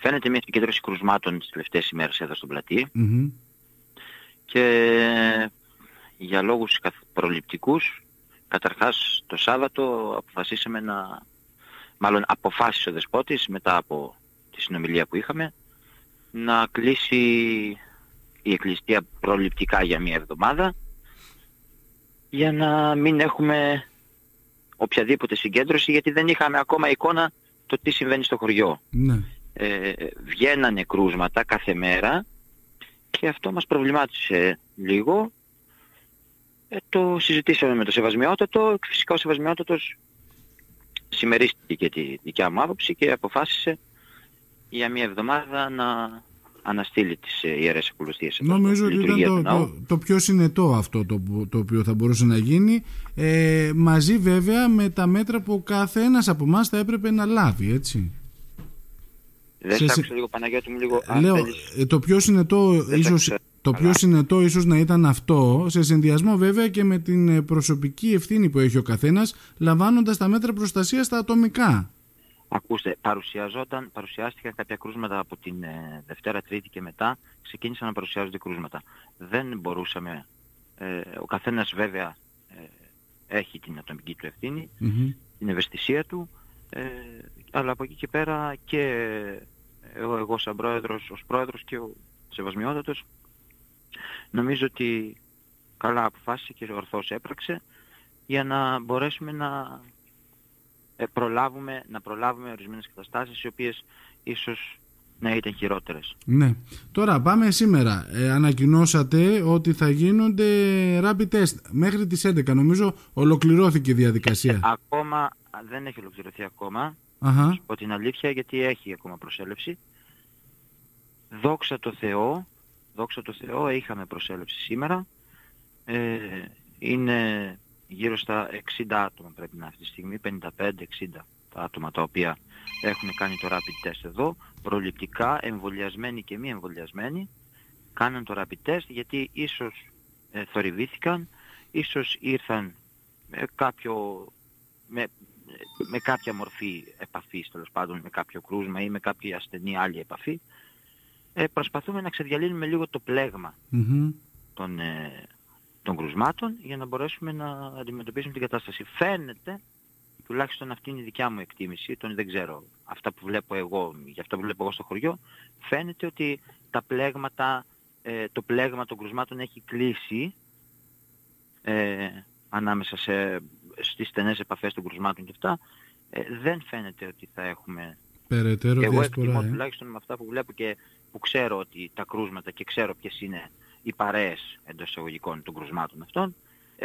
φαίνεται μια επικέντρωση κρουσμάτων τις τελευταίες ημέρες εδώ στον πλατή Μμμ. και για λόγους καθ- προληπτικούς καταρχάς το Σάββατο αποφασίσαμε να μάλλον αποφάσισε ο Δεσπότης μετά από τη συνομιλία που είχαμε να κλείσει η εκκληστεία προληπτικά για μία εβδομάδα για να μην έχουμε οποιαδήποτε συγκέντρωση γιατί δεν είχαμε ακόμα εικόνα το τι συμβαίνει στο χωριό. Ναι. Ε, βγαίνανε κρούσματα κάθε μέρα και αυτό μας προβλημάτισε λίγο. Ε, το συζητήσαμε με το Σεβασμιότατο. Φυσικά ο Σεβασμιότατος συμμερίστηκε και τη δικιά μου άποψη και αποφάσισε για μια εβδομάδα να αναστείλει τις ε, ιερές ακολουθίες. εδώ Νομίζω στη ότι ήταν λειτουργία το, του ναού. το, το πιο συνετό αυτό το, που- το οποίο θα μπορούσε να γίνει ε, μαζί βέβαια με τα μέτρα που κάθε ένας από εμάς θα έπρεπε να λάβει έτσι. Δεν σε- σ' άκουσα λίγο Παναγιώτη μου λίγο. αν Λέω, θέλεις. ε, το πιο συνετό τα ίσως, ξέρω το καλά. πιο συνετό ίσως να ήταν αυτό σε συνδυασμό βέβαια και με την ε, προσωπική ευθύνη που έχει ο καθένας λαμβάνοντας τα μέτρα προστασίας στα ατομικά. Ακούστε, παρουσιαζόταν, παρουσιάστηκαν κάποια κρούσματα από την ε, Δευτέρα, Τρίτη και μετά ξεκίνησαν να παρουσιάζονται κρούσματα. Δεν μπορούσαμε, ε, ο καθένας βέβαια ε, έχει την ατομική του ευθύνη, Μμμ. την ευαισθησία του, ε, αλλά από εκεί και πέρα και εγώ, εγώ σαν πρόεδρος, ως πρόεδρος και ο Σεβασμιότατος, νομίζω ότι καλά αποφάσισε και ορθώς έπραξε για να μπορέσουμε να ε, προλάβουμε, να προλάβουμε ορισμένες καταστάσεις οι οποίες ίσως να ήταν χειρότερες. Ναι. Τώρα πάμε σήμερα. Ε, ανακοινώσατε ότι θα γίνονται rapid test μέχρι τις 11. Νομίζω ολοκληρώθηκε η διαδικασία. Ακόμα δεν έχει ολοκληρωθεί ακόμα, Αχα. από την αλήθεια, γιατί έχει ακόμα προσέλευση. Δόξα τω Θεώ, δόξα τω Θεώ, είχαμε προσέλευση σήμερα. Ε, είναι γύρω στα 60 άτομα πρέπει να είναι αυτή τη στιγμή, 55-60 τα άτομα τα οποία έχουν κάνει το rapid test εδώ, προληπτικά, εμβολιασμένοι και μη εμβολιασμένοι, κάναν το rapid test γιατί ίσως ε, θορυβήθηκαν, ίσως ήρθαν με κάποιο, με, με κάποια μορφή επαφής τέλος πάντων, με κάποιο κρούσμα ή με κάποια ασθενή άλλη επαφή, ε, προσπαθούμε να ξεδιαλύνουμε λίγο το πλέγμα Μμμ. των, ε, των κρουσμάτων για να μπορέσουμε να αντιμετωπίσουμε την κατάσταση. Φαίνεται, τουλάχιστον αυτή είναι η δικιά μου εκτίμηση, τον δεν ξέρω, αυτά που βλέπω εγώ, για αυτά που βλέπω εγώ στο χωριό, φαίνεται ότι τα πλέγματα, ε, το πλέγμα των κρουσμάτων έχει κλείσει ε, ανάμεσα σε, στις στενές επαφές των κρουσμάτων και αυτά. Ε, δεν φαίνεται ότι θα έχουμε Περαιτέρω εγώ διασπορά. εκτιμώ Ε. τουλάχιστον με αυτά που βλέπω και που ξέρω ότι τα κρούσματα και ξέρω ποιες είναι οι παρέες εντός εισαγωγικών των κρουσμάτων αυτών, ε,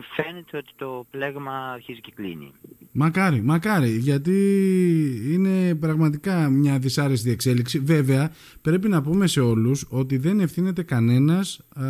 φαίνεται ότι το πλέγμα αρχίζει και κλείνει. Μακάρι, μακάρι, γιατί είναι πραγματικά μια δυσάρεστη εξέλιξη. Βέβαια, πρέπει να πούμε σε όλους ότι δεν ευθύνεται κανένας α,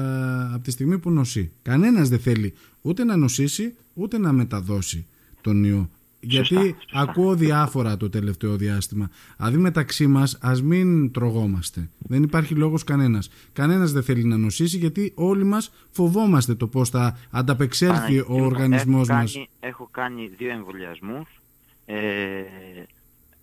από τη στιγμή που νοσεί. Κανένας δεν θέλει ούτε να νοσήσει, ούτε να μεταδώσει τον ιό. Γιατί Σωστά, σωστά. ακούω διάφορα το τελευταίο διάστημα. Δηλαδή μεταξύ μας ας μην τρογόμαστε. Δεν υπάρχει λόγος κανένας. Κανένας δεν θέλει να νοσήσει γιατί όλοι μας φοβόμαστε το πώς θα ανταπεξέλθει Παναγιώτη ο μου, οργανισμός έχω μας. Κάνει, έχω κάνει δύο εμβολιασμούς, ε,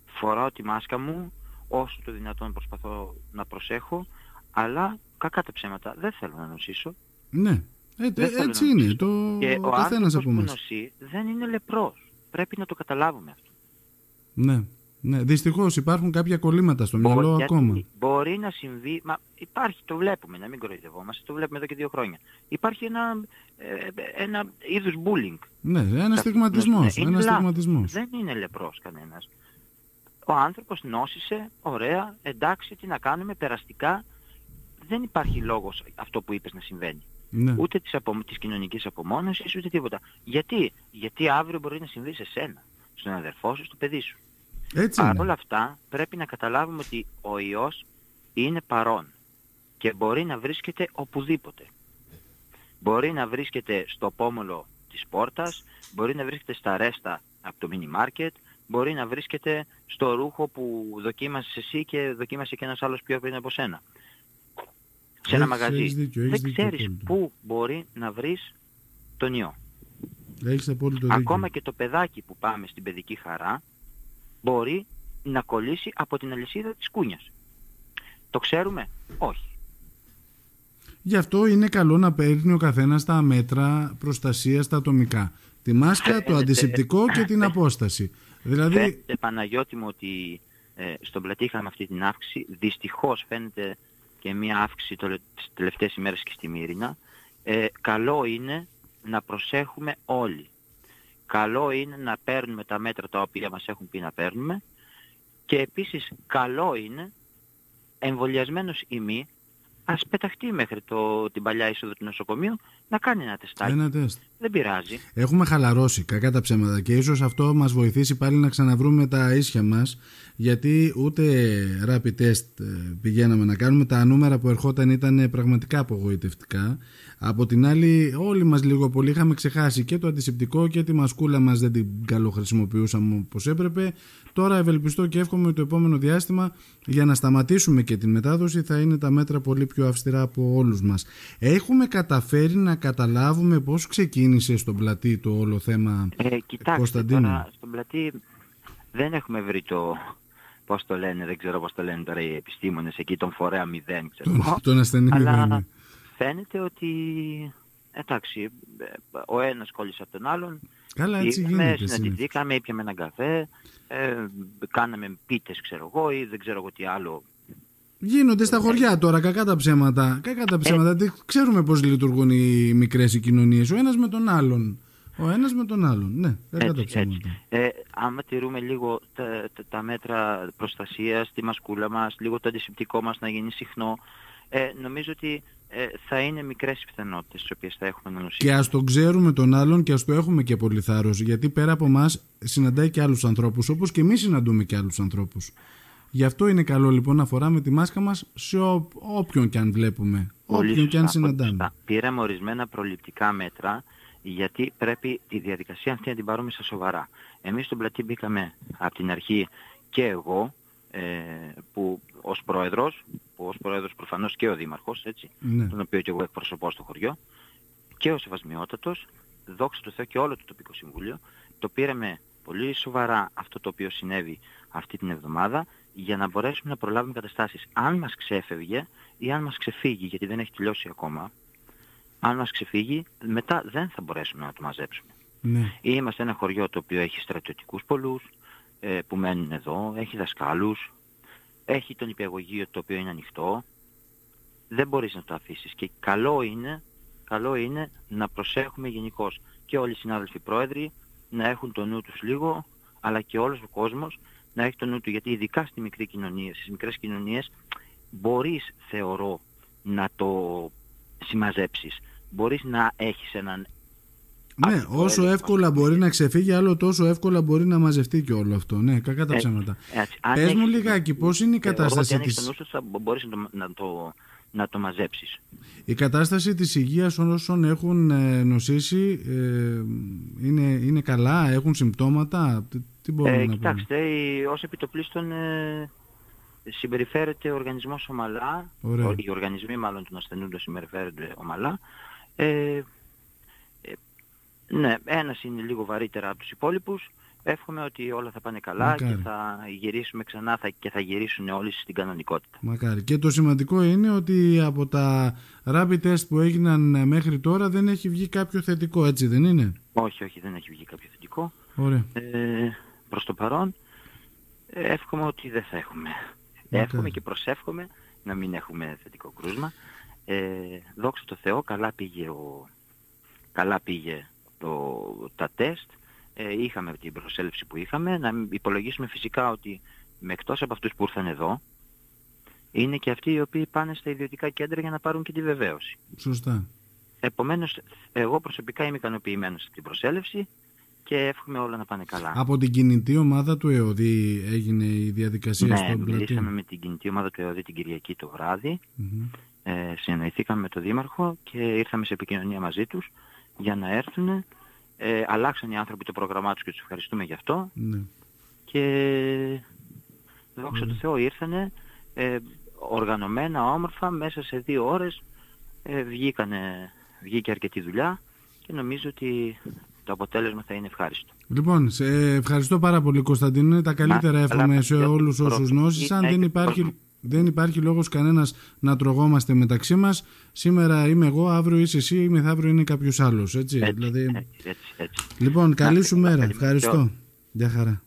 φοράω τη μάσκα μου, όσο το δυνατόν προσπαθώ να προσέχω, αλλά κακά τα ψέματα δεν θέλω να νοσήσω. Ναι, ε, Δεν ε, θέλω έτσι να είναι. νοσήσω. Το Και ο καθένα άνθρωπος από που εμάς. νοσεί δεν είναι λεπρός. Πρέπει να το καταλάβουμε αυτό. Ναι, ναι. Δυστυχώς υπάρχουν κάποια κολλήματα στο μυαλό Μπορεί- ακόμα. γιατί Μπορεί να συμβεί, μα υπάρχει, το βλέπουμε, να μην κοροϊδευόμαστε, το βλέπουμε εδώ και δύο χρόνια. Υπάρχει ένα, ε, ένα είδους bullying. Ναι, ένα Τα- στιγματισμός. ναι, είναι Ένας λάθος. στιγματισμός. Δεν είναι λεπρός κανένας. Ο άνθρωπος νόσησε, ωραία, εντάξει, τι να κάνουμε, περαστικά. Δεν υπάρχει λόγος αυτό που είπες να συμβαίνει. Ναι. Ούτε της, απο, της κοινωνικής απομόνωσης, ούτε τίποτα. Γιατί; Γιατί αύριο μπορεί να συμβεί σε σένα, στον αδερφό σου, στο παιδί σου. Έτσι Παρ' είναι. όλα αυτά πρέπει να καταλάβουμε ότι ο ιός είναι παρόν και μπορεί να βρίσκεται οπουδήποτε. Μπορεί να βρίσκεται στο πόμολο της πόρτας, μπορεί να βρίσκεται στα ρέστα από το μίνι μάρκετ, μπορεί να βρίσκεται στο ρούχο που δοκίμασες εσύ και δοκίμασε και ένας άλλος πιο πριν από σένα. Σε ένα Έχεις- μαγαζί. έχεις δίκιο, έχεις Δεν δίκιο ξέρεις απόλυτα. πού μπορεί να βρεις τον ιό. Έχεις απόλυτο δίκιο. Ακόμα και το παιδάκι που πάμε στην παιδική χαρά μπορεί να κολλήσει από την αλυσίδα της κούνιας. Το ξέρουμε; Όχι. Γι' αυτό είναι καλό να παίρνει ο καθένας τα μέτρα προστασίας τα ατομικά. Τη μάσκα, το αντισηπτικό και την απόσταση. Δηλαδή... Φαίνεται Παναγιώτη μου ότι ε, στον πλατή είχαμε αυτή την αύξηση. Δυστυχώς φαίνεται και μια αύξηση το, τις τελευταίες ημέρες και στη Μύρινα. Ε, καλό είναι να προσέχουμε όλοι. Καλό είναι να παίρνουμε τα μέτρα τα οποία μας έχουν πει να παίρνουμε και επίσης καλό είναι εμβολιασμένος ή μη ας πεταχτεί μέχρι το, την παλιά είσοδο του νοσοκομείου να κάνει ένα τεστάκι. Ένα τεστ. Δεν πειράζει. Έχουμε χαλαρώσει κακά τα ψέματα και ίσως αυτό μας βοηθήσει πάλι να ξαναβρούμε τα ίσια μας γιατί ούτε rapid test ε, πηγαίναμε να κάνουμε. Τα νούμερα που ερχόταν ήταν πραγματικά απογοητευτικά. Από την άλλη όλοι μας λίγο πολύ είχαμε ξεχάσει και το αντισηπτικό και τη μασκούλα μας δεν την καλοχρησιμοποιούσαμε όπως έπρεπε. Τώρα ευελπιστώ και εύχομαι το επόμενο διάστημα για να σταματήσουμε και την μετάδοση θα είναι τα μέτρα πολύ πιο αυστηρά από όλους μας. Έχουμε καταφέρει να καταλάβουμε πώς ξεκίνησε στον πλατή το όλο θέμα ε, κοιτάξτε, τώρα στον πλατή δεν έχουμε βρει το, πώς το λένε, δεν ξέρω πώς το λένε τώρα οι επιστήμονες εκεί, τον φορέα μηδέν, ξέρω τον, τον ασθενή Αλλά ναι. φαίνεται ότι, εντάξει, ο ένας κόλλησε από τον άλλον, Καλά, έτσι Πήγαμε, γίνεται. συναντηθήκαμε, ήπιαμε έναν καφέ, ε, κάναμε πίτες ξέρω εγώ ή δεν ξέρω εγώ τι άλλο. Γίνονται στα χωριά τώρα κακά τα ψέματα. Κακά τα ψέματα. Ε, Ξέρουμε πώς λειτουργούν οι μικρές οι κοινωνίες. Ο ένας με τον άλλον. Ο ένας με τον άλλον. Ναι, κακά τα ψέματα. Ε, άμα τηρούμε λίγο τα, τα, τα, μέτρα προστασίας, τη μασκούλα μας, λίγο το αντισηπτικό μας να γίνει συχνό, ε, νομίζω ότι ε, θα είναι μικρές οι πιθανότητες τις οποίες θα έχουμε να νοσήσουμε. Και ας το ξέρουμε τον άλλον και ας το έχουμε και πολύ θάρρος, γιατί πέρα από εμάς συναντάει και άλλους ανθρώπους, όπως και εμείς συναντούμε και άλλους ανθρώπους. Γι' αυτό είναι καλό λοιπόν να φοράμε τη μάσκα μας σε ό, όποιον και αν βλέπουμε, Πολύ όποιον και αν συναντάμε. Πήραμε ορισμένα προληπτικά μέτρα, γιατί πρέπει τη διαδικασία αυτή να την πάρουμε στα σοβαρά. Εμείς στον πλατή μπήκαμε από την αρχή και εγώ, ε, που ως πρόεδρος, που ως πρόεδρος προφανώς και ο δήμαρχος, έτσι, Ναι. τον οποίο και εγώ εκπροσωπώ στο χωριό, και ο Σεβασμιότατος, δόξα τω Θεώ και όλο το τοπικό συμβούλιο, το πήραμε πολύ σοβαρά αυτό το οποίο συνέβη αυτή την εβδομάδα για να μπορέσουμε να προλάβουμε καταστάσεις. Αν μας ξέφευγε ή αν μας ξεφύγει, γιατί δεν έχει τελειώσει ακόμα, αν μας ξεφύγει, μετά δεν θα μπορέσουμε να το μαζέψουμε. Ναι. Είμαστε ένα χωριό το οποίο έχει στρατιωτικούς πολλούς ε, που μένουν εδώ, έχει δασκάλους, έχει τον υπηαγωγείο το οποίο είναι ανοιχτό. Δεν μπορείς να το αφήσεις και καλό είναι, καλό είναι να προσέχουμε γενικώ και όλοι οι συνάδελφοι πρόεδροι να έχουν το νου τους λίγο, αλλά και όλος ο κόσμος να έχει το νου του, γιατί ειδικά στη μικρή κοινωνία, στις μικρές κοινωνίες μπορείς θεωρώ να το συμμαζέψεις. Μπορείς να έχεις έναν Ναι, άτυπο όσο έλεγχο. εύκολα μπορεί να ξεφύγει, άλλο τόσο εύκολα μπορεί να μαζευτεί και όλο αυτό. Ναι, κακά τα Ε, ψέματα. έτσι, αν Πες μου έχεις- λιγάκι, πώς είναι η Θεωρώ κατάσταση ότι αν έχεις της... το νου σου θα μπορείς να το, να το, να το μαζέψεις. Η κατάσταση της υγείας όσων έχουν ε, νοσήσει ε, είναι, είναι καλά, έχουν συμπτώματα, τι, τι μπορούμε Ε, να πούμε; κοιτάξτε, η- ως επιτοπλίστων ε, συμπεριφέρεται ο οργανισμός ομαλά, Ωραία. ο- οι οργανισμοί μάλλον των ασθενούντων συμπεριφέρονται ομαλά. Ε, ε, ναι, ένας είναι λίγο βαρύτερα από τους υπόλοιπους. Εύχομαι ότι όλα θα πάνε καλά Μακάρι. και θα γυρίσουμε ξανά θα, και θα γυρίσουν όλοι στην κανονικότητα. Μακάρι. Και το σημαντικό είναι ότι από τα rapid test που έγιναν μέχρι τώρα δεν έχει βγει κάποιο θετικό, έτσι δεν είναι; Όχι, όχι, δεν έχει βγει κάποιο θετικό. Ωραία. Ε, προς το παρόν ε, εύχομαι ότι δεν θα έχουμε. Μακάρι. Εύχομαι και προσεύχομαι να μην έχουμε θετικό κρούσμα. Ε, δόξα τω Θεώ, καλά πήγε, ο, καλά πήγε το, τα τεστ. Ε, είχαμε την προσέλευση που είχαμε. Να μην υπολογίσουμε φυσικά ότι με εκτός από αυτούς που ήρθαν εδώ, είναι και αυτοί οι οποίοι πάνε στα ιδιωτικά κέντρα για να πάρουν και τη βεβαίωση. Σωστά. Επομένως, εγώ προσωπικά είμαι ικανοποιημένος από την προσέλευση και εύχομαι όλα να πάνε καλά. Από την κινητή ομάδα του ΕΟΔΗ έγινε η διαδικασία Ναι, στον πλατή. μιλήσαμε με την κινητή ομάδα του ΕΟΔΗ την Κυριακή το βράδυ. Μμμ. Ε, συνεννοηθήκαμε με τον Δήμαρχο και ήρθαμε σε επικοινωνία μαζί τους για να έρθουν. Ε, αλλάξαν οι άνθρωποι το πρόγραμμά τους και τους ευχαριστούμε γι' αυτό. Ναι. Και δόξα τω Θεώ ήρθανε ε, οργανωμένα, όμορφα, μέσα σε δύο ώρες ε, βγήκανε, βγήκε αρκετή δουλειά και νομίζω ότι το αποτέλεσμα θα είναι ευχάριστο. Λοιπόν, σε ευχαριστώ πάρα πολύ Κωνσταντίνε. Τα καλύτερα Να, εύχομαι καλά, σε παιδιά. όλους Προ- όσους νόσησαν. έχετε Δεν υπάρχει... προσ- Δεν υπάρχει λόγος κανένας να τρογόμαστε μεταξύ μας. Σήμερα είμαι εγώ, αύριο είσαι εσύ ή μεθαύριο είναι κάποιος άλλος. Έτσι, Έτσι, δηλαδή... έτσι, έτσι, έτσι. Λοιπόν, καλή Να, σου μέρα. καλή- Ευχαριστώ. Γεια χαρά.